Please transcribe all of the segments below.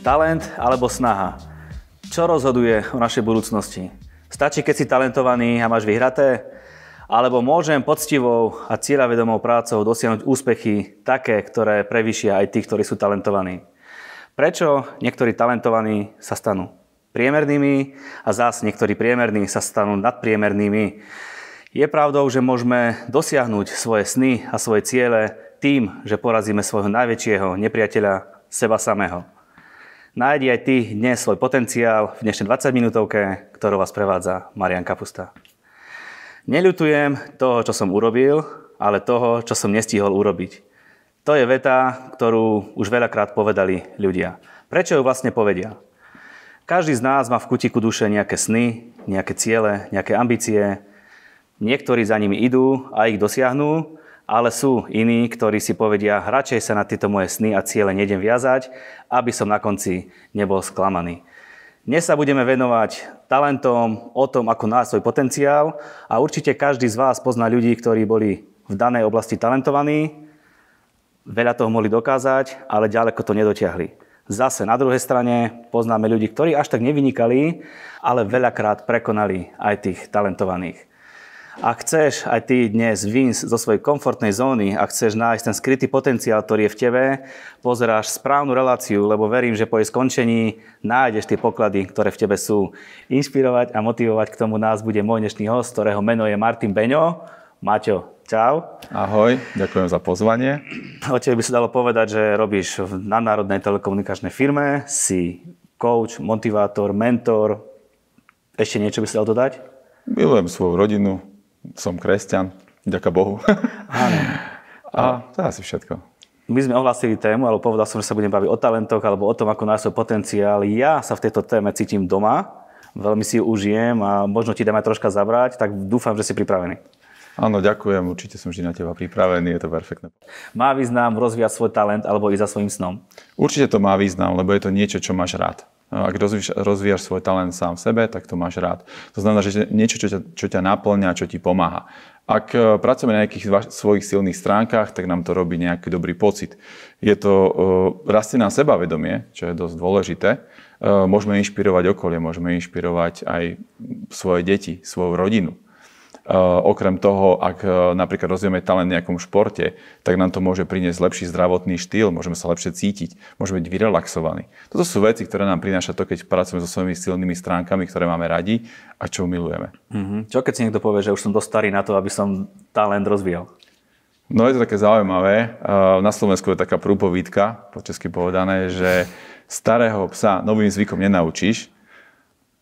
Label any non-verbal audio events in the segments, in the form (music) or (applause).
Talent alebo snaha? Čo rozhoduje o našej budúcnosti? Stačí, keď si talentovaný a máš vyhraté? Alebo môžem poctivou a cieľavedomou prácou dosiahnuť úspechy také, ktoré prevyšia aj tých, ktorí sú talentovaní? Prečo niektorí talentovaní sa stanú priemernými a zás niektorí priemerní sa stanú nadpriemernými? Je pravdou, že môžeme dosiahnuť svoje sny a svoje ciele tým, že porazíme svojho najväčšieho nepriateľa, seba samého. Nájdi aj ty dnes svoj potenciál v dnešnej 20 minútovke, ktorú vás prevádza Marian Kapusta. Neľutujem toho, čo som urobil, ale toho, čo som nestihol urobiť. To je veta, ktorú už veľakrát povedali ľudia. Prečo ju vlastne povedia? Každý z nás má v kutiku duše nejaké sny, nejaké ciele, nejaké ambície. Niektorí za nimi idú a ich dosiahnu, ale sú iní, ktorí si povedia, radšej sa na tieto moje sny a ciele nejdem viazať, aby som na konci nebol sklamaný. Dnes sa budeme venovať talentom, o tom, ako nájsť svoj potenciál a určite každý z vás pozná ľudí, ktorí boli v danej oblasti talentovaní, veľa toho mohli dokázať, ale ďaleko to nedotiahli. Zase na druhej strane poznáme ľudí, ktorí až tak nevynikali, ale veľakrát prekonali aj tých talentovaných. Ak chceš aj ty dnes výjsť zo svojej komfortnej zóny a chceš nájsť ten skrytý potenciál, ktorý je v tebe, pozeráš správnu reláciu, lebo verím, že po jej skončení nájdeš tie poklady, ktoré v tebe sú. Inšpirovať a motivovať k tomu nás bude môj dnešný host, ktorého meno je Martin Beňo. Maťo, čau. Ahoj, ďakujem za pozvanie. O tebe by sa dalo povedať, že robíš v nadnárodnej telekomunikačnej firme, si coach, motivátor, mentor. Ešte niečo by si dal dodať? Milujem svoju rodinu, som kresťan, ďaká Bohu. (laughs) Áno. A to je asi všetko. My sme ohlásili tému, alebo povedal som, že sa budem baviť o talentoch alebo o tom, ako svoj potenciál. Ja sa v tejto téme cítim doma, veľmi si ju užijem a možno ti dáme troška zabrať, tak dúfam, že si pripravený. Áno, ďakujem, určite som vždy na teba pripravený, je to perfektné. Má význam rozvíjať svoj talent alebo ísť za svojím snom? Určite to má význam, lebo je to niečo, čo máš rád. Ak rozvíjaš, rozvíjaš svoj talent sám v sebe, tak to máš rád. To znamená, že niečo, čo ťa, čo ťa naplňa, čo ti pomáha. Ak e, pracujeme na nejakých svojich silných stránkach, tak nám to robí nejaký dobrý pocit. Je to, uh, rastie nám sebavedomie, čo je dosť dôležité. Uh, môžeme inšpirovať okolie, môžeme inšpirovať aj svoje deti, svoju rodinu. Eh, okrem toho, ak eh, napríklad rozvíjame talent v nejakom športe, tak nám to môže priniesť lepší zdravotný štýl, môžeme sa lepšie cítiť, môžeme byť vyrelaxovaní. Toto sú veci, ktoré nám prináša to, keď pracujeme so svojimi silnými stránkami, ktoré máme radi a čo milujeme. Mm-hmm. Čo keď si niekto povie, že už som dosť starý na to, aby som talent rozvíjal? No je to také zaujímavé. Eh, na Slovensku je taká prúpovídka, po česky povedané, že starého psa novým zvykom nenaučíš.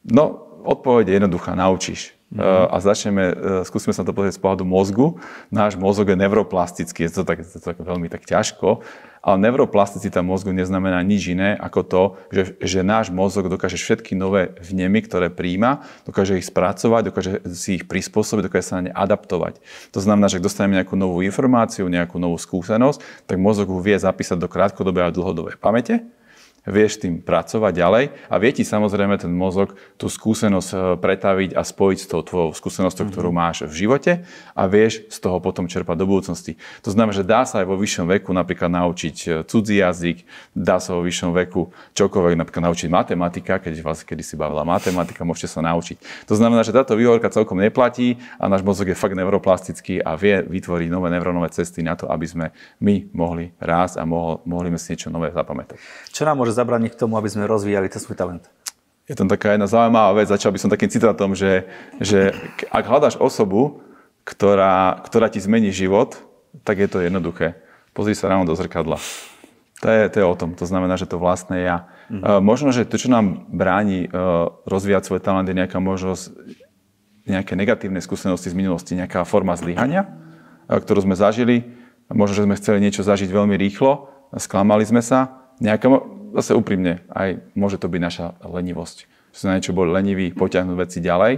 No, odpoveď je jednoduchá, naučíš. Mm-hmm. A začneme, e, skúsime sa to pozrieť z pohľadu mozgu. Náš mozog je neuroplastický, je to tak, to tak veľmi tak ťažko, ale neuroplasticita mozgu neznamená nič iné ako to, že, že náš mozog dokáže všetky nové vnemy, ktoré príjma, dokáže ich spracovať, dokáže si ich prispôsobiť, dokáže sa na ne adaptovať. To znamená, že ak dostaneme nejakú novú informáciu, nejakú novú skúsenosť, tak mozog ho vie zapísať do krátkodobej a dlhodobej pamäte vieš tým pracovať ďalej a vie ti samozrejme ten mozog tú skúsenosť e, pretaviť a spojiť s tou tvojou skúsenosťou, mm-hmm. ktorú máš v živote a vieš z toho potom čerpať do budúcnosti. To znamená, že dá sa aj vo vyššom veku napríklad naučiť e, cudzí jazyk, dá sa vo vyššom veku čokoľvek napríklad naučiť matematika, keď vás kedy si bavila matematika, môžete sa naučiť. To znamená, že táto výhovorka celkom neplatí a náš mozog je fakt neuroplastický a vie vytvoriť nové neurónové cesty na to, aby sme my mohli rásť a mohli, mohli si niečo nové zapamätať. Čo nám môže zabraniť k tomu, aby sme rozvíjali ten svoj talent? Je tam taká jedna zaujímavá vec, začal by som takým citátom, že, že ak hľadáš osobu, ktorá, ktorá ti zmení život, tak je to jednoduché. Pozri sa ráno do zrkadla. To je, to je o tom, to znamená, že to vlastné ja. Mm-hmm. Možno, že to, čo nám bráni uh, rozvíjať svoj talent, je nejaká možnosť, nejaké negatívne skúsenosti z minulosti, nejaká forma zlyhania, uh, ktorú sme zažili. Možno, že sme chceli niečo zažiť veľmi rýchlo, sklamali sme sa. Nejaká, zase úprimne, aj môže to byť naša lenivosť. Že sme na niečo boli leniví, potiahnuť veci ďalej.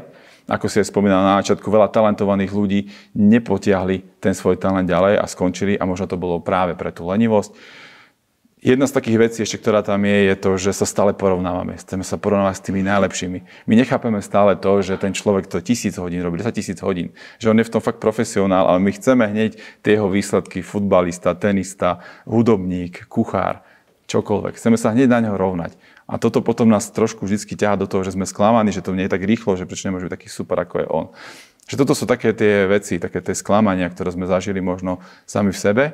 Ako si aj spomínal na začiatku, veľa talentovaných ľudí nepotiahli ten svoj talent ďalej a skončili a možno to bolo práve pre tú lenivosť. Jedna z takých vecí ešte, ktorá tam je, je to, že sa stále porovnávame. Chceme sa porovnávať s tými najlepšími. My nechápeme stále to, že ten človek to tisíc hodín robí, 10 tisíc hodín. Že on je v tom fakt profesionál, ale my chceme hneď tie jeho výsledky, futbalista, tenista, hudobník, kuchár, čokoľvek. Chceme sa hneď na neho rovnať. A toto potom nás trošku vždy ťaha do toho, že sme sklamaní, že to nie je tak rýchlo, že prečo nemôže byť taký super, ako je on. Že toto sú také tie veci, také tie sklamania, ktoré sme zažili možno sami v sebe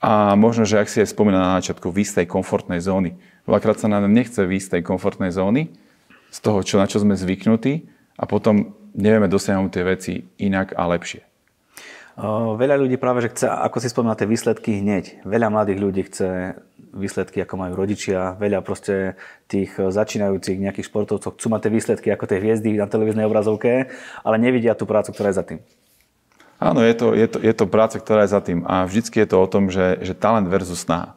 a možno, že ak si aj spomínal na začiatku, v istej komfortnej zóny. Veľakrát sa nám nechce v istej komfortnej zóny, z toho, čo, na čo sme zvyknutí a potom nevieme dosiahnuť tie veci inak a lepšie. Veľa ľudí práve, že chce, ako si spomínal, tie výsledky hneď. Veľa mladých ľudí chce výsledky, ako majú rodičia. Veľa proste tých začínajúcich nejakých športovcov chcú mať tie výsledky ako tie hviezdy na televíznej obrazovke, ale nevidia tú prácu, ktorá je za tým. Áno, je to, je, to, je to práca, ktorá je za tým. A vždycky je to o tom, že, že talent versus snaha.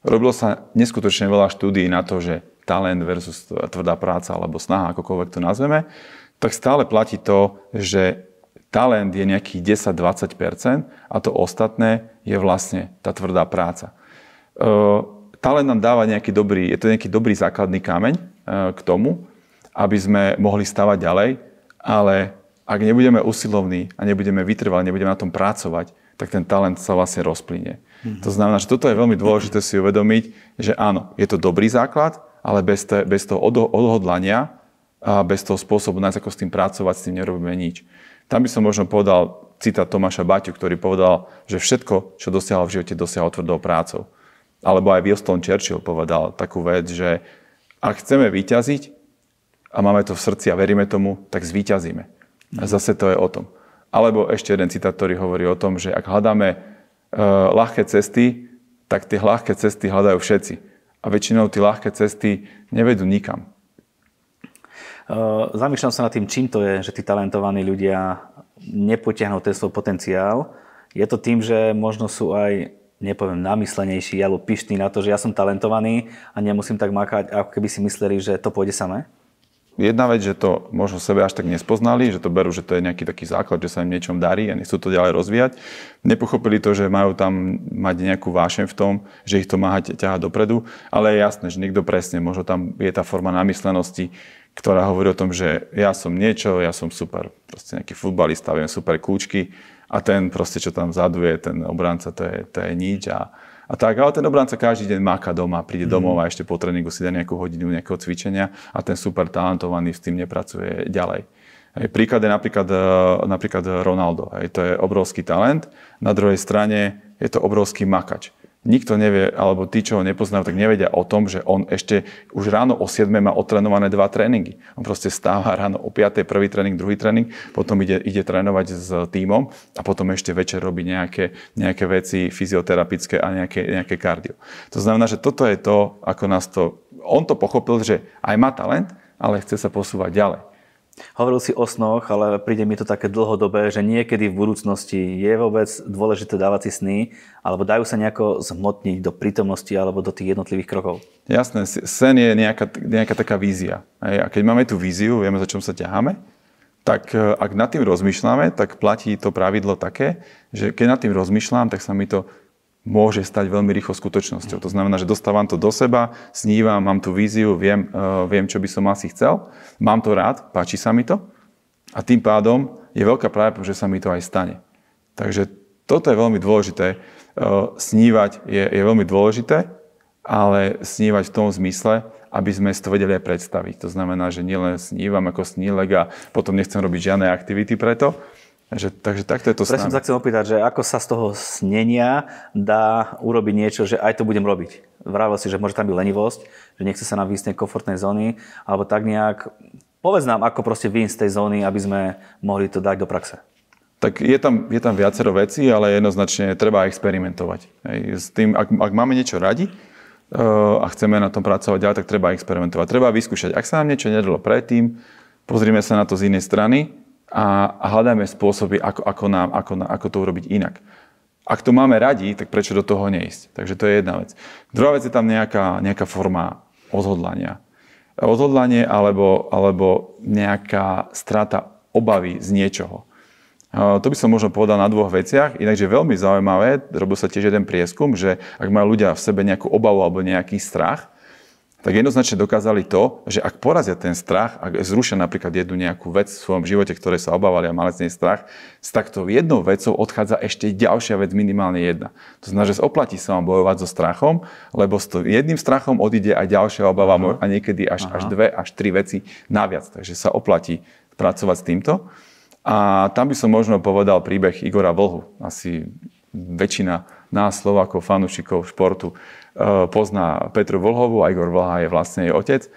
Robilo sa neskutočne veľa štúdií na to, že talent versus tvrdá práca alebo snaha, akokoľvek to nazveme, tak stále platí to, že talent je nejakých 10-20% a to ostatné je vlastne tá tvrdá práca. Uh, talent nám dáva nejaký dobrý, je to nejaký dobrý základný kameň uh, k tomu, aby sme mohli stavať ďalej, ale ak nebudeme usilovní a nebudeme vytrvali, nebudeme na tom pracovať, tak ten talent sa vlastne rozplynie. Mm-hmm. To znamená, že toto je veľmi dôležité si uvedomiť, že áno, je to dobrý základ, ale bez, te, bez toho odhodlania a bez toho spôsobu nájsť, ako s tým pracovať, s tým nerobíme nič. Tam by som možno povedal citát Tomáša Baťu, ktorý povedal, že všetko, čo dosiahol v živote, dosiahol tvrdou prácou. Alebo aj Winston Churchill povedal takú vec, že ak chceme vyťaziť a máme to v srdci a veríme tomu, tak zvíťazíme. A zase to je o tom. Alebo ešte jeden citát, ktorý hovorí o tom, že ak hľadáme uh, ľahké cesty, tak tie ľahké cesty hľadajú všetci. A väčšinou tie ľahké cesty nevedú nikam. Uh, zamýšľam sa nad tým, čím to je, že tí talentovaní ľudia nepotiahnu ten svoj potenciál. Je to tým, že možno sú aj nepoviem, namyslenejší alebo pyšní na to, že ja som talentovaný a nemusím tak makať, ako keby si mysleli, že to pôjde samé? jedna vec, že to možno sebe až tak nespoznali, že to berú, že to je nejaký taký základ, že sa im niečom darí a nechcú to ďalej rozvíjať. Nepochopili to, že majú tam mať nejakú vášeň v tom, že ich to má ťahať dopredu, ale je jasné, že niekto presne, možno tam je tá forma namyslenosti, ktorá hovorí o tom, že ja som niečo, ja som super, proste nejaký futbalista, viem super kľúčky a ten proste, čo tam vzadu je, ten obranca, to je, to je nič a, a tak. Ale ten obranca každý deň máka doma, príde mm. domov a ešte po tréningu si dá nejakú hodinu nejakého cvičenia a ten super talentovaný s tým nepracuje ďalej. Hej, príklad je napríklad, napríklad Ronaldo. Hej, to je obrovský talent. Na druhej strane je to obrovský makač nikto nevie, alebo tí, čo ho nepoznajú, tak nevedia o tom, že on ešte už ráno o 7 má otrenované dva tréningy. On proste stáva ráno o 5. prvý tréning, druhý tréning, potom ide, ide trénovať s tímom a potom ešte večer robí nejaké, nejaké veci fyzioterapické a nejaké, nejaké kardio. To znamená, že toto je to, ako nás to... On to pochopil, že aj má talent, ale chce sa posúvať ďalej. Hovoril si o snoch, ale príde mi to také dlhodobé, že niekedy v budúcnosti je vôbec dôležité dávať si sny, alebo dajú sa nejako zhmotniť do prítomnosti alebo do tých jednotlivých krokov. Jasné, sen je nejaká, nejaká taká vízia. A keď máme tú víziu, vieme, za čom sa ťaháme, tak e, ak nad tým rozmýšľame, tak platí to pravidlo také, že keď nad tým rozmýšľam, tak sa mi to môže stať veľmi rýchlo skutočnosťou. To znamená, že dostávam to do seba, snívam, mám tú víziu, viem, uh, viem, čo by som asi chcel, mám to rád, páči sa mi to a tým pádom je veľká práve, že sa mi to aj stane. Takže toto je veľmi dôležité. Uh, snívať je, je veľmi dôležité, ale snívať v tom zmysle, aby sme si to vedeli aj predstaviť. To znamená, že nielen snívam ako snílek a potom nechcem robiť žiadne aktivity preto, Takže, takže takto je to Presne sa chcem opýtať, že ako sa z toho snenia dá urobiť niečo, že aj to budem robiť. Vravel si, že môže tam byť lenivosť, že nechce sa nám výjsť z tej komfortnej zóny, alebo tak nejak, povedz nám, ako proste vyjsť z tej zóny, aby sme mohli to dať do praxe. Tak je tam, je tam viacero vecí, ale jednoznačne treba experimentovať. Hej. S tým, ak, ak máme niečo radi, uh, a chceme na tom pracovať ďalej, tak treba experimentovať. Treba vyskúšať. Ak sa nám niečo nedalo predtým, pozrime sa na to z inej strany a, a hľadajme spôsoby, ako, ako, nám, ako, ako to urobiť inak. Ak to máme radi, tak prečo do toho neísť? Takže to je jedna vec. Druhá vec je tam nejaká, nejaká forma odhodlania. Odhodlanie alebo, alebo nejaká strata obavy z niečoho. To by som možno povedal na dvoch veciach. Inak, je veľmi zaujímavé, robil sa tiež jeden prieskum, že ak majú ľudia v sebe nejakú obavu alebo nejaký strach, tak jednoznačne dokázali to, že ak porazia ten strach, ak zrušia napríklad jednu nejakú vec v svojom živote, ktoré sa obávali a mali z nej strach, s takto jednou vecou odchádza ešte ďalšia vec, minimálne jedna. To znamená, že oplatí sa vám bojovať so strachom, lebo s jedným strachom odíde aj ďalšia obava Aha. a niekedy až, až dve, až tri veci naviac. Takže sa oplatí pracovať s týmto. A tam by som možno povedal príbeh Igora Vlhu. Asi väčšina nás, Slovákov, fanúšikov športu, pozná Petru Vlhovú a Igor Vlha je vlastne jej otec.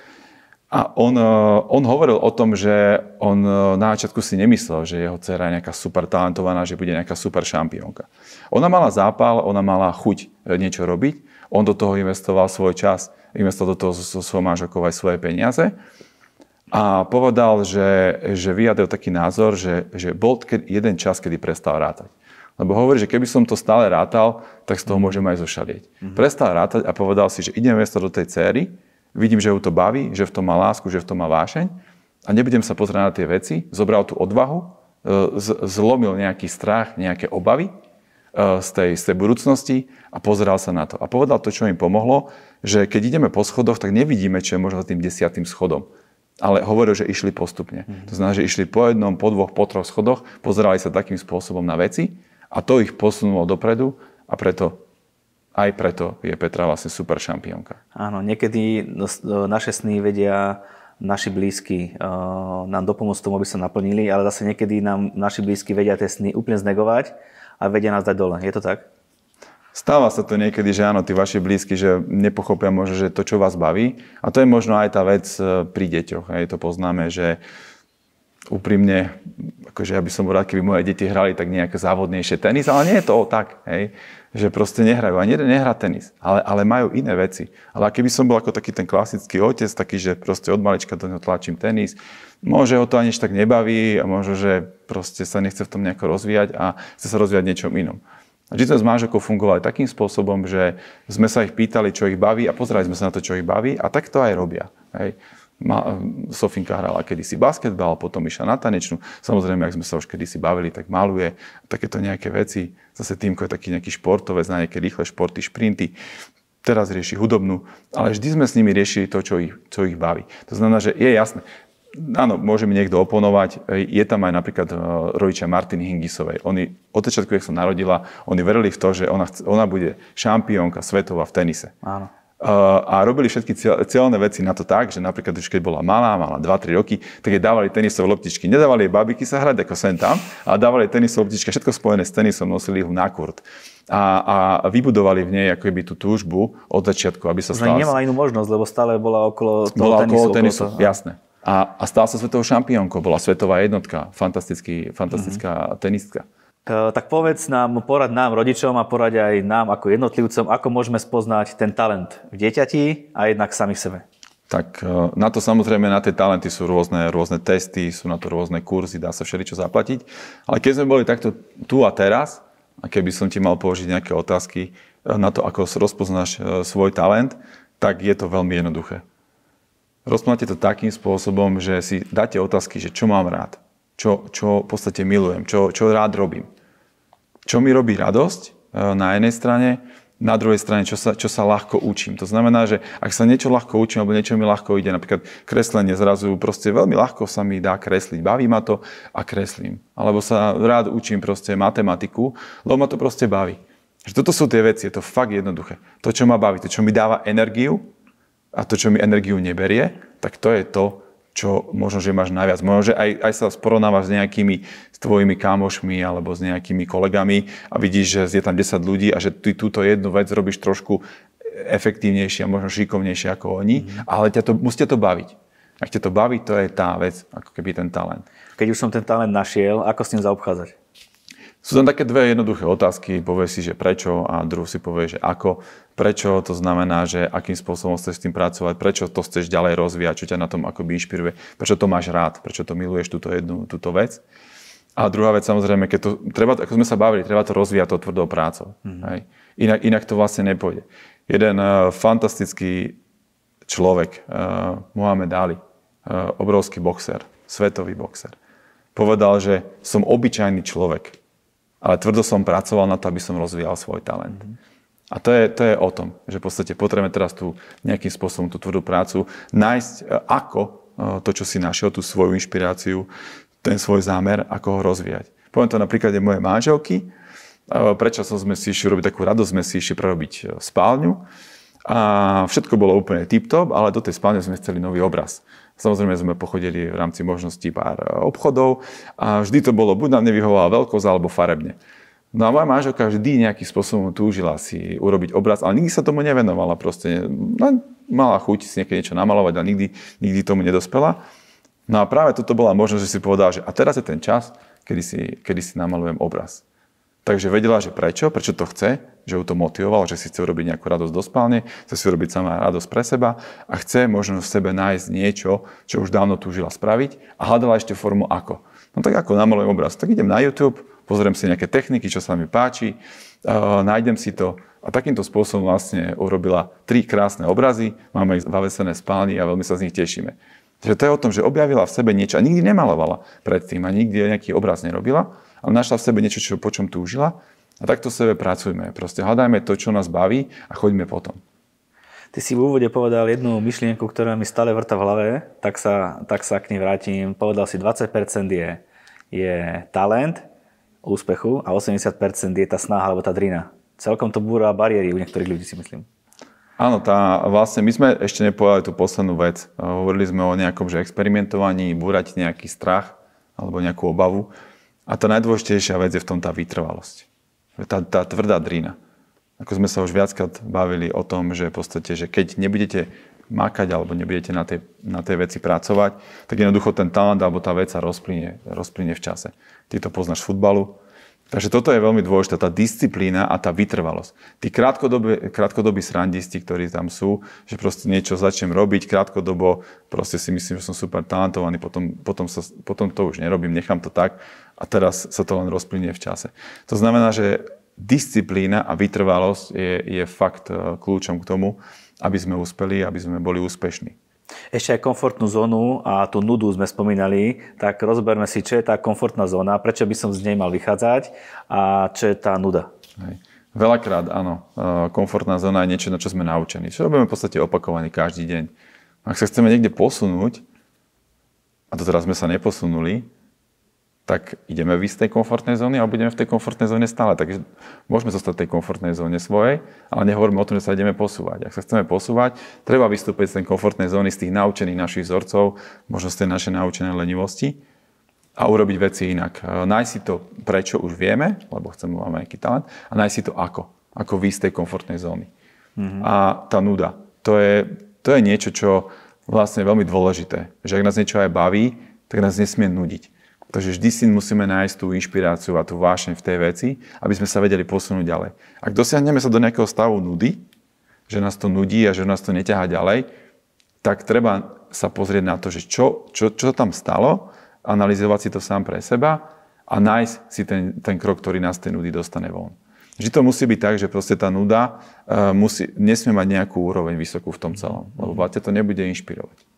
A on, eh, on hovoril o tom, že on eh, na začiatku si nemyslel, že jeho dcera je nejaká super talentovaná, že bude nejaká super šampiónka. Ona mala zápal, ona mala chuť niečo robiť, on do toho investoval svoj čas, investoval do toho so svojou manželkou aj svoje peniaze a povedal, že, že vyjadril taký názor, že, že bol jeden čas, kedy prestal rátať. Lebo hovorí, že keby som to stále rátal, tak z toho mhm. môžem aj zošalieť. Mm-hmm. Prestal rátať a povedal si, že idem investovať do tej céry, vidím, že ju to baví, že v tom má lásku, že v tom má vášeň a nebudem sa pozerať na tie veci, zobral tú odvahu, e, zlomil nejaký strach, nejaké obavy e, z tej, z tej budúcnosti a pozeral sa na to. A povedal to, čo im pomohlo, že keď ideme po schodoch, tak nevidíme, čo je možno za tým desiatým schodom. Ale hovoril, že išli postupne. Mm-hmm. To znamená, že išli po jednom, po dvoch, po troch schodoch, pozerali sa takým spôsobom na veci a to ich posunulo dopredu a preto aj preto je Petra vlastne super šampiónka. Áno, niekedy no, naše sny vedia naši blízky uh, nám dopomôcť tomu, aby sa naplnili, ale zase niekedy nám naši blízky vedia tie sny úplne znegovať a vedia nás dať dole. Je to tak? Stáva sa to niekedy, že áno, tí vaši blízky, že nepochopia možno, že to, čo vás baví. A to je možno aj tá vec e, pri deťoch. Hej, to poznáme, že úprimne, akože ja by som bol rád, keby moje deti hrali tak nejak závodnejšie tenis, ale nie je to tak, hej, že proste nehrajú. Ani jeden nehrá tenis, ale, ale majú iné veci. Ale keby som bol ako taký ten klasický otec, taký, že proste od malička do neho tlačím tenis, môže ho to aniž tak nebaví a možno, že proste sa nechce v tom nejako rozvíjať a chce sa rozvíjať niečom inom. A sme s manželkou fungovali takým spôsobom, že sme sa ich pýtali, čo ich baví a pozerali sme sa na to, čo ich baví a tak to aj robia. Hej. Sofinka hrala kedysi basketbal, potom išla na tanečnú. Samozrejme, ak sme sa už kedysi bavili, tak maluje takéto nejaké veci. Zase Týmko je taký nejaký športovec na nejaké rýchle športy, šprinty. Teraz rieši hudobnú, ale vždy sme s nimi riešili to, čo ich, čo ich baví. To znamená, že je jasné, áno, môže mi niekto oponovať, je tam aj napríklad e, rodičia Martiny Hingisovej. Oni od začiatku, keď som narodila, oni verili v to, že ona, ona bude šampiónka svetová v tenise. Áno a robili všetky cieľné veci na to tak, že napríklad už keď bola malá, mala 2-3 roky, tak jej dávali tenisové loptičky. Nedávali jej babiky sa hrať ako sem tam, ale dávali jej tenisové loptičky, všetko spojené s tenisom, nosili ho na kurt. A, a vybudovali v nej ako keby tú túžbu od začiatku, aby sa stala... nemala inú možnosť, lebo stále bola okolo toho bola tenisu. Okolo tenisu, okolo toho. jasné. A, a stala sa svetovou šampiónkou, bola svetová jednotka, fantastická mm-hmm. tenistka. E, tak povedz nám, porad nám, rodičom a porad aj nám ako jednotlivcom, ako môžeme spoznať ten talent v dieťati a jednak sami sebe. Tak e, na to samozrejme, na tie talenty sú rôzne, rôzne testy, sú na to rôzne kurzy, dá sa všeličo zaplatiť. Ale keď sme boli takto tu a teraz, a keby som ti mal položiť nejaké otázky e, na to, ako rozpoznáš svoj talent, tak je to veľmi jednoduché. Rozpoznáte to takým spôsobom, že si dáte otázky, že čo mám rád, čo, čo v podstate milujem, čo, čo rád robím. Čo mi robí radosť e, na jednej strane, na druhej strane, čo sa, čo sa ľahko učím. To znamená, že ak sa niečo ľahko učím, alebo niečo mi ľahko ide, napríklad kreslenie zrazu, proste veľmi ľahko sa mi dá kresliť. Baví ma to a kreslím. Alebo sa rád učím proste matematiku, lebo ma to proste baví. Že toto sú tie veci, je to fakt jednoduché. To, čo ma baví, to, čo mi dáva energiu a to, čo mi energiu neberie, tak to je to, čo možno, že máš najviac. Možno, že aj, aj sa porovnávaš s nejakými s tvojimi kámošmi alebo s nejakými kolegami a vidíš, že je tam 10 ľudí a že ty túto jednu vec robíš trošku efektívnejšie a možno šikovnejšie ako oni, mm. ale ťa to, musíte to baviť. Ak ťa to baví, to je tá vec, ako keby ten talent. Keď už som ten talent našiel, ako s ním zaobchádzať? Sú tam také dve jednoduché otázky. Povie si, že prečo a druhú si povie, že ako. Prečo to znamená, že akým spôsobom chceš s tým pracovať, prečo to chceš ďalej rozvíjať, čo ťa na tom akoby inšpiruje, prečo to máš rád, prečo to miluješ túto jednu túto vec. A druhá vec samozrejme, keď to, treba, ako sme sa bavili, treba to rozvíjať to tvrdou prácou. Mm-hmm. Hej. Inak, inak to vlastne nepôjde. Jeden uh, fantastický človek, uh, Mohamed Ali, uh, obrovský boxer, svetový boxer, Povedal, že som obyčajný človek, ale tvrdo som pracoval na to, aby som rozvíjal svoj talent. A to je, to je o tom, že v podstate potrebujeme teraz tu nejakým spôsobom tú tvrdú prácu nájsť, e, ako e, to, čo si našiel, tú svoju inšpiráciu, ten svoj zámer, ako ho rozvíjať. Poviem to na príklade mojej manželky. E, prečo sme si išli robiť takú radosť, sme si išli prerobiť spálňu. A všetko bolo úplne tip-top, ale do tej spálne sme chceli nový obraz. Samozrejme sme pochodili v rámci možností pár obchodov a vždy to bolo, buď nám nevyhovala veľkosť alebo farebne. No a moja manželka vždy nejakým spôsobom túžila si urobiť obraz, ale nikdy sa tomu nevenovala. Proste len mala chuť si niekedy niečo namalovať a nikdy, nikdy tomu nedospela. No a práve toto bola možnosť, že si povedala, že a teraz je ten čas, kedy si, kedy si namalujem obraz. Takže vedela, že prečo, prečo to chce, že ju to motivovalo, že si chce urobiť nejakú radosť do spálne, chce si urobiť sama radosť pre seba a chce možno v sebe nájsť niečo, čo už dávno túžila spraviť a hľadala ešte formu ako. No tak ako namalujem obraz, tak idem na YouTube, pozriem si nejaké techniky, čo sa mi páči, uh, nájdem si to a takýmto spôsobom vlastne urobila tri krásne obrazy, máme ich zavesené spálni a veľmi sa z nich tešíme. Takže to je o tom, že objavila v sebe niečo a nikdy nemalovala predtým a nikdy nejaký obraz nerobila, ale našla v sebe niečo, čo, po čom túžila a takto v sebe pracujme. Proste hľadajme to, čo nás baví a choďme potom. Ty si v úvode povedal jednu myšlienku, ktorá mi stále vrta v hlave, tak sa, tak sa k nej vrátim. Povedal si, 20% je, je talent, úspechu a 80% je tá snaha alebo tá drina. Celkom to búra bariéry u niektorých ľudí si myslím. Áno, tá, vlastne my sme ešte nepovedali tú poslednú vec. Hovorili sme o nejakom že experimentovaní, búrať nejaký strach alebo nejakú obavu. A tá najdôležitejšia vec je v tom tá vytrvalosť. Tá, tá tvrdá drina. Ako sme sa už viackrát bavili o tom, že v podstate, že keď nebudete makať alebo nebudete na tej, na tej veci pracovať, tak jednoducho ten talent alebo tá vec sa rozplynie, rozplynie v čase. Ty to poznáš v futbalu. Takže toto je veľmi dôležité, tá disciplína a tá vytrvalosť. Tí krátkodobí, krátkodobí srandisti, ktorí tam sú, že proste niečo začnem robiť, krátkodobo proste si myslím, že som super talentovaný, potom, potom, sa, potom to už nerobím, nechám to tak a teraz sa to len rozplynie v čase. To znamená, že disciplína a vytrvalosť je, je fakt e, kľúčom k tomu, aby sme uspeli, aby sme boli úspešní. Ešte aj komfortnú zónu a tú nudu sme spomínali, tak rozberme si, čo je tá komfortná zóna, prečo by som z nej mal vychádzať a čo je tá nuda. Hej. Veľakrát áno, e, komfortná zóna je niečo, na čo sme naučení. Čo robíme v podstate opakovaný každý deň. Ak sa chceme niekde posunúť, a to teraz sme sa neposunuli, tak ideme v tej komfortnej zóny a budeme v tej komfortnej zóne stále. Takže môžeme zostať v tej komfortnej zóne svojej, ale nehovoríme o tom, že sa ideme posúvať. Ak sa chceme posúvať, treba vystúpiť z tej komfortnej zóny, z tých naučených našich vzorcov, možno z tej našej naučenej lenivosti a urobiť veci inak. E, nájsť si to, prečo už vieme, lebo chceme, máme nejaký talent, a nájsť si to ako. Ako výjsť z tej komfortnej zóny. Mm-hmm. A tá nuda, to je, to je niečo, čo vlastne je veľmi dôležité. Že ak nás niečo aj baví, tak nás nesmie nudiť. Takže vždy si musíme nájsť tú inšpiráciu a tú vášeň v tej veci, aby sme sa vedeli posunúť ďalej. Ak dosiahneme sa do nejakého stavu nudy, že nás to nudí a že nás to neťahá ďalej, tak treba sa pozrieť na to, že čo, čo, čo tam stalo, analyzovať si to sám pre seba a nájsť si ten, ten krok, ktorý nás tej nudy dostane von. Vždy to musí byť tak, že proste tá nuda uh, musí, nesmie mať nejakú úroveň vysokú v tom celom, lebo ťa to nebude inšpirovať.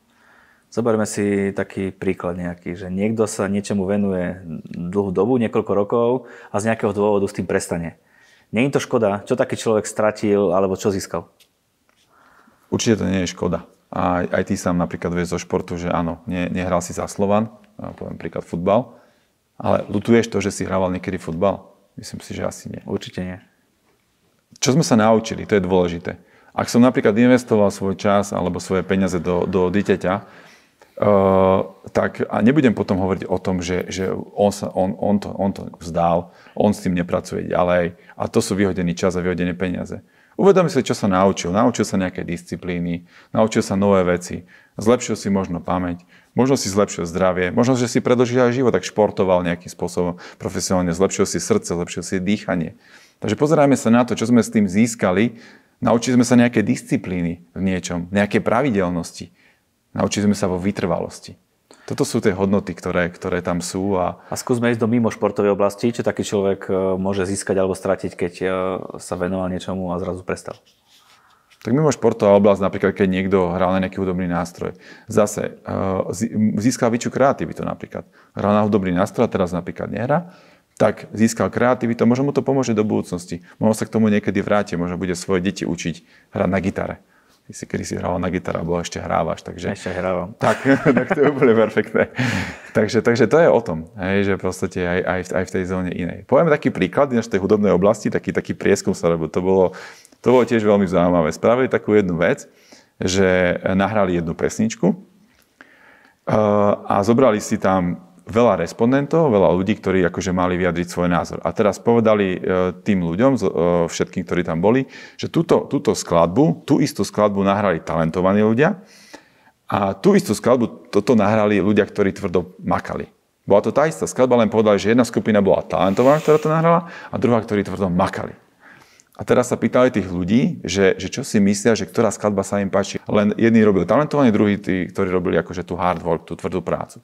Zoberme si taký príklad nejaký, že niekto sa niečomu venuje dlhú dobu, niekoľko rokov a z nejakého dôvodu s tým prestane. Nie je to škoda? Čo taký človek stratil alebo čo získal? Určite to nie je škoda. A aj ty sám napríklad vieš zo športu, že áno, ne, nehral si za Slovan, poviem príklad futbal, ale lutuješ to, že si hrával niekedy futbal? Myslím si, že asi nie. Určite nie. Čo sme sa naučili, to je dôležité. Ak som napríklad investoval svoj čas alebo svoje peniaze do, do dieťaťa, Tak a nebudem potom hovoriť o tom, že, že on, sa, on, on, to, on to vzdal, on s tým nepracuje ďalej a to sú vyhodený čas a vyhodené peniaze. Uvedomi si, čo sa naučil. Naučil sa nejaké disciplíny, naučil sa nové veci, zlepšil si možno pamäť, možno si zlepšil zdravie, možno, že si predlžil aj život, tak športoval nejakým spôsobom profesionálne, zlepšil si srdce, zlepšil si dýchanie. Takže pozerajme sa na to, čo sme s tým získali, naučili sme sa nejaké disciplíny v niečom, nejaké pravidelnosti. Naučili sme sa vo vytrvalosti. Toto sú tie hodnoty, ktoré, ktoré tam sú. A... a skúsme ísť do mimo športovej oblasti, čo taký človek e, môže získať alebo stratiť, keď e, sa venoval niečomu a zrazu prestal. Tak mimo športová oblasť, napríklad keď niekto hral na nejaký hudobný nástroj, zase uh, získal väčšiu kreativitu napríklad. Hral na hudobný nástroj a teraz napríklad nehra, tak získal kreativitu, možno mu to pomôže do budúcnosti. Možno sa k tomu niekedy vráti, možno bude svoje deti učiť hrať na gitare. Ty si kedy si hral na gitaru, alebo ešte hrávaš. Takže, ešte hrávam. (laughs) Tak, tak to je úplne perfektné. takže, takže to je o tom, hej, že v podstate aj, aj, v, aj v tej zóne inej. Poviem taký príklad, v tej hudobnej oblasti, taký, taký prieskum sa robil. To bolo to bolo tiež veľmi zaujímavé. Spravili takú jednu vec, že nahrali jednu pesničku uh, a zobrali si tam veľa respondentov, veľa ľudí, ktorí akože mali vyjadriť svoj názor. A teraz povedali uh, tým ľuďom, uh, všetkým, ktorí tam boli, že túto, túto skladbu, tú istú skladbu nahrali talentovaní ľudia a tú istú skladbu toto nahrali ľudia, ktorí tvrdo makali. Bola to tá istá skladba, len povedali, že jedna skupina bola talentovaná, ktorá to nahrala, a druhá, ktorí tvrdo makali. A teraz sa pýtali tých ľudí, že, že čo si myslia, že ktorá skladba sa im páči. Len jedni robili talentovaní, druhí tí, ktorí robili akože tú hard work, tú tvrdú prácu.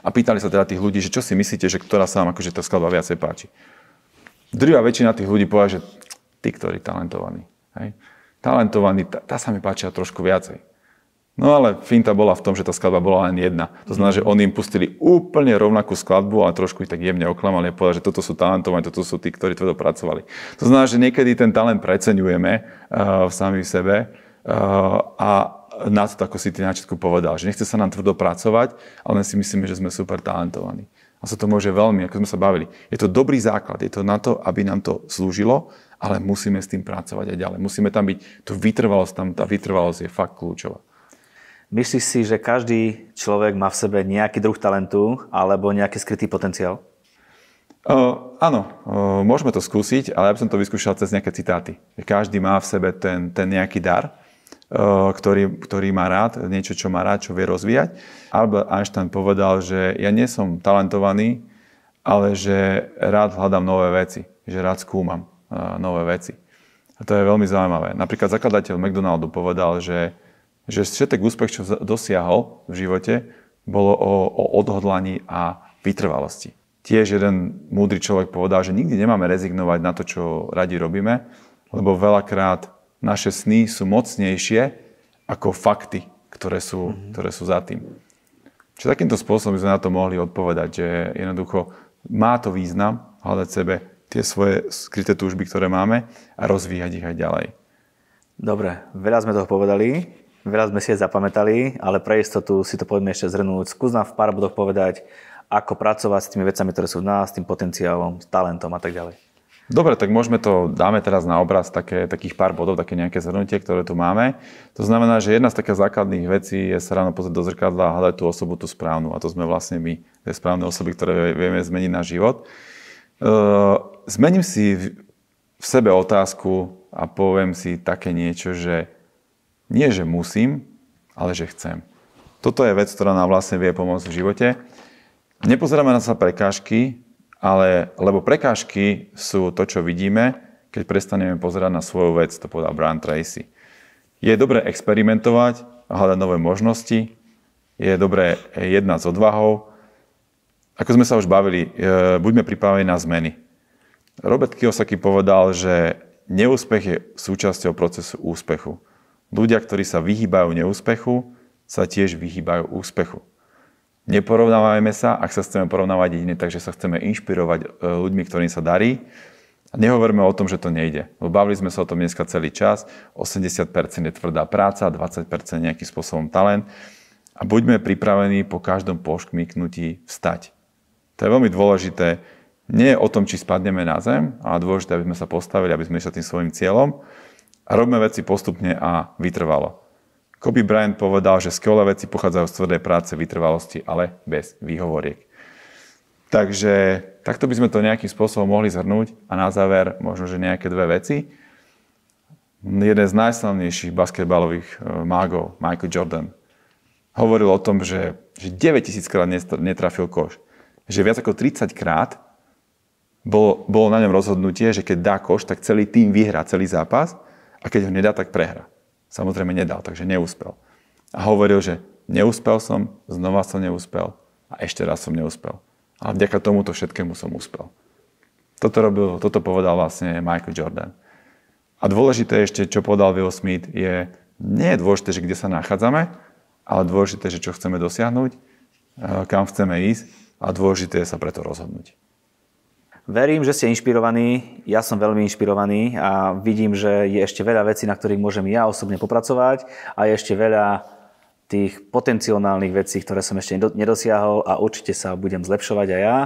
A pýtali sa teda tých ľudí, že čo si myslíte, že ktorá sa vám akože tá skladba viacej páči. Druhá väčšina tých ľudí povedala, že tí, ktorí talentovaní. Hej. Talentovaní, tá, tá sa mi páčia trošku viacej. No ale finta bola v tom, že tá skladba bola len jedna. To znamená, že oni im pustili úplne rovnakú skladbu, ale trošku ich tak jemne oklamali a povedali, že toto sú talentovaní, toto sú tí, ktorí tvrdo pracovali. To znamená, že niekedy ten talent preceňujeme uh, v sami sebe uh, a na to, ako si ty na začiatku povedal, že nechce sa nám tvrdo pracovať, ale si myslíme, že sme super talentovaní. A sa to môže veľmi, ako sme sa bavili. Je to dobrý základ, je to na to, aby nám to slúžilo, ale musíme s tým pracovať aj ďalej. Musíme tam byť, tú vytrvalosť, tam tá vytrvalosť je fakt kľúčová. Myslíš si, že každý človek má v sebe nejaký druh talentu alebo nejaký skrytý potenciál? Uh, áno, uh, môžeme to skúsiť, ale ja by som to vyskúšal cez nejaké citáty. Každý má v sebe ten, ten nejaký dar, ktorý, ktorý má rád, niečo, čo má rád, čo vie rozvíjať. Albert Einstein povedal, že ja nie som talentovaný, ale že rád hľadám nové veci, že rád skúmam uh, nové veci. A to je veľmi zaujímavé. Napríklad zakladateľ McDonaldu povedal, že že všetek úspech, čo dosiahol v živote, bolo o, o odhodlaní a vytrvalosti. Tiež jeden múdry človek povedal, že nikdy nemáme rezignovať na to, čo radi robíme, lebo veľakrát naše sny sú mocnejšie ako fakty, ktoré sú, mm-hmm. ktoré sú za tým. Čiže takýmto spôsobom by sme na to mohli odpovedať, že jednoducho má to význam hľadať sebe tie svoje skryté túžby, ktoré máme a rozvíjať ich aj ďalej. Dobre, veľa sme toho povedali. Veľa sme si aj zapamätali, ale pre istotu si to poďme ešte zhrnúť. Skús nám v pár bodoch povedať, ako pracovať s tými vecami, ktoré sú v nás, s tým potenciálom, s talentom a tak ďalej. Dobre, tak môžeme to, dáme teraz na obraz také, takých pár bodov, také nejaké zhrnutie, ktoré tu máme. To znamená, že jedna z takých základných vecí je sa ráno pozrieť do zrkadla a hľadať tú osobu, tú správnu. A to sme vlastne my, tie správne osoby, ktoré vieme zmeniť náš život. Uh, zmením si v, v sebe otázku a poviem si také niečo, že nie, že musím, ale že chcem. Toto je vec, ktorá nám vlastne vie pomôcť v živote. Nepozeráme na sa prekážky, ale, lebo prekážky sú to, čo vidíme, keď prestaneme pozerať na svoju vec, to povedal Brian Tracy. Je dobré experimentovať hľadať nové možnosti, je dobré jednať s odvahou. Ako sme sa už bavili, e, buďme pripravení na zmeny. Robert Kiyosaki povedal, že neúspech je súčasťou procesu úspechu. Ľudia, ktorí sa vyhýbajú neúspechu, sa tiež vyhýbajú úspechu. Neporovnávajme sa, ak sa chceme porovnávať jedine, takže sa chceme inšpirovať e, ľuďmi, ktorým sa darí. A nehovoríme o tom, že to nejde. Bavili sme sa o tom dneska celý čas. 80% je tvrdá práca, 20% nejakým spôsobom talent. A buďme pripravení po každom poškmiknutí vstať. To je veľmi dôležité. Nie je o tom, či spadneme na zem, ale dôležité, aby sme sa postavili, aby sme išli tým svojim cieľom a robíme veci postupne a vytrvalo. Kobe Bryant povedal, že skvelé veci pochádzajú z tvrdej práce, vytrvalosti, ale bez výhovoriek. Takže takto by sme to nejakým spôsobom mohli zhrnúť a na záver možno, že nejaké dve veci. Jeden z najslavnejších basketbalových e, mágov, Michael Jordan, hovoril o tom, že, že 9000 krát netrafil koš. Že viac ako 30 krát bolo, bolo na ňom rozhodnutie, že keď dá koš, tak celý tým vyhrá celý zápas a keď ho nedá, tak prehra. Samozrejme nedal, takže neúspel. A hovoril, že neúspel som, znova som neúspel a ešte raz som neúspel. Ale vďaka tomuto všetkému som úspel. Toto, robil, toto povedal vlastne Michael Jordan. A dôležité ešte, čo povedal Will Smith, je, nie je dôležité, že kde sa nachádzame, ale dôležité, že čo chceme dosiahnuť, eh, kam chceme ísť a dôležité je sa preto rozhodnúť. Verím, že ste inšpirovaní, ja som veľmi inšpirovaný a vidím, že je ešte veľa vecí, na ktorých môžem ja osobne popracovať a je ešte veľa tých potenciálnych vecí, ktoré som ešte nedosiahol a určite sa budem zlepšovať aj ja.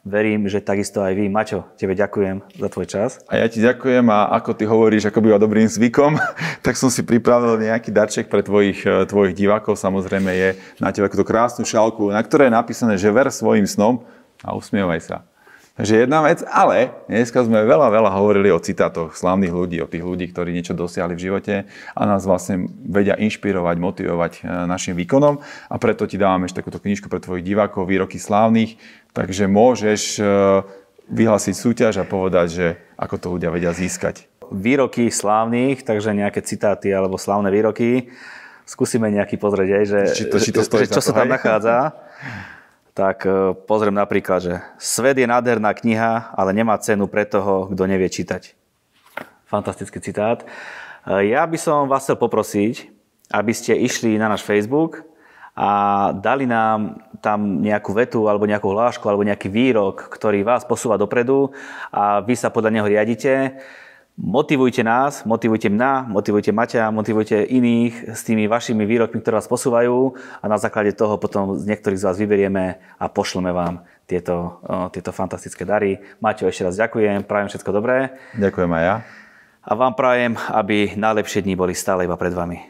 Verím, že takisto aj vy. Maťo, tebe ďakujem za tvoj čas. A ja ti ďakujem a ako ty hovoríš, ako býva dobrým zvykom, (laughs) tak som si pripravil nejaký darček pre tvojich, eh, tvojich divákov. Samozrejme je na tebe takúto krásnu šálku, na ktorej je napísané, že ver svojim snom a usmievaj sa. Takže jedna vec, ale dneska sme veľa, veľa hovorili o citátoch slávnych ľudí, o tých ľudí, ktorí niečo dosiahli v živote a nás vlastne vedia inšpirovať, motivovať e, našim výkonom a preto ti dávam ešte takúto knižku pre tvojich divákov, výroky slávnych, takže môžeš e, vyhlásiť súťaž a povedať, že ako to ľudia vedia získať. Výroky slávnych, takže nejaké citáty alebo slávne výroky. Skúsime nejaký pozrieť, že, či to, či to že, čo sa tam nachádza. (laughs) tak e, pozriem napríklad, že svet je nádherná kniha, ale nemá cenu pre toho, kto nevie čítať. Fantastický citát. E, ja by som vás chcel poprosiť, aby ste išli na náš Facebook a dali nám tam nejakú vetu alebo nejakú hlášku alebo nejaký výrok, ktorý vás posúva dopredu a vy sa podľa neho riadite. Motivujte nás, motivujte mňa, motivujte Maťa, motivujte iných s tými vašimi výrokmi, ktoré vás posúvajú a na základe toho potom z niektorých z vás vyberieme a pošleme vám tieto, tieto fantastické dary. Maťo, ešte raz ďakujem, prajem všetko dobré. Ďakujem aj ja. A vám prajem, aby najlepšie dni boli stále iba pred vami.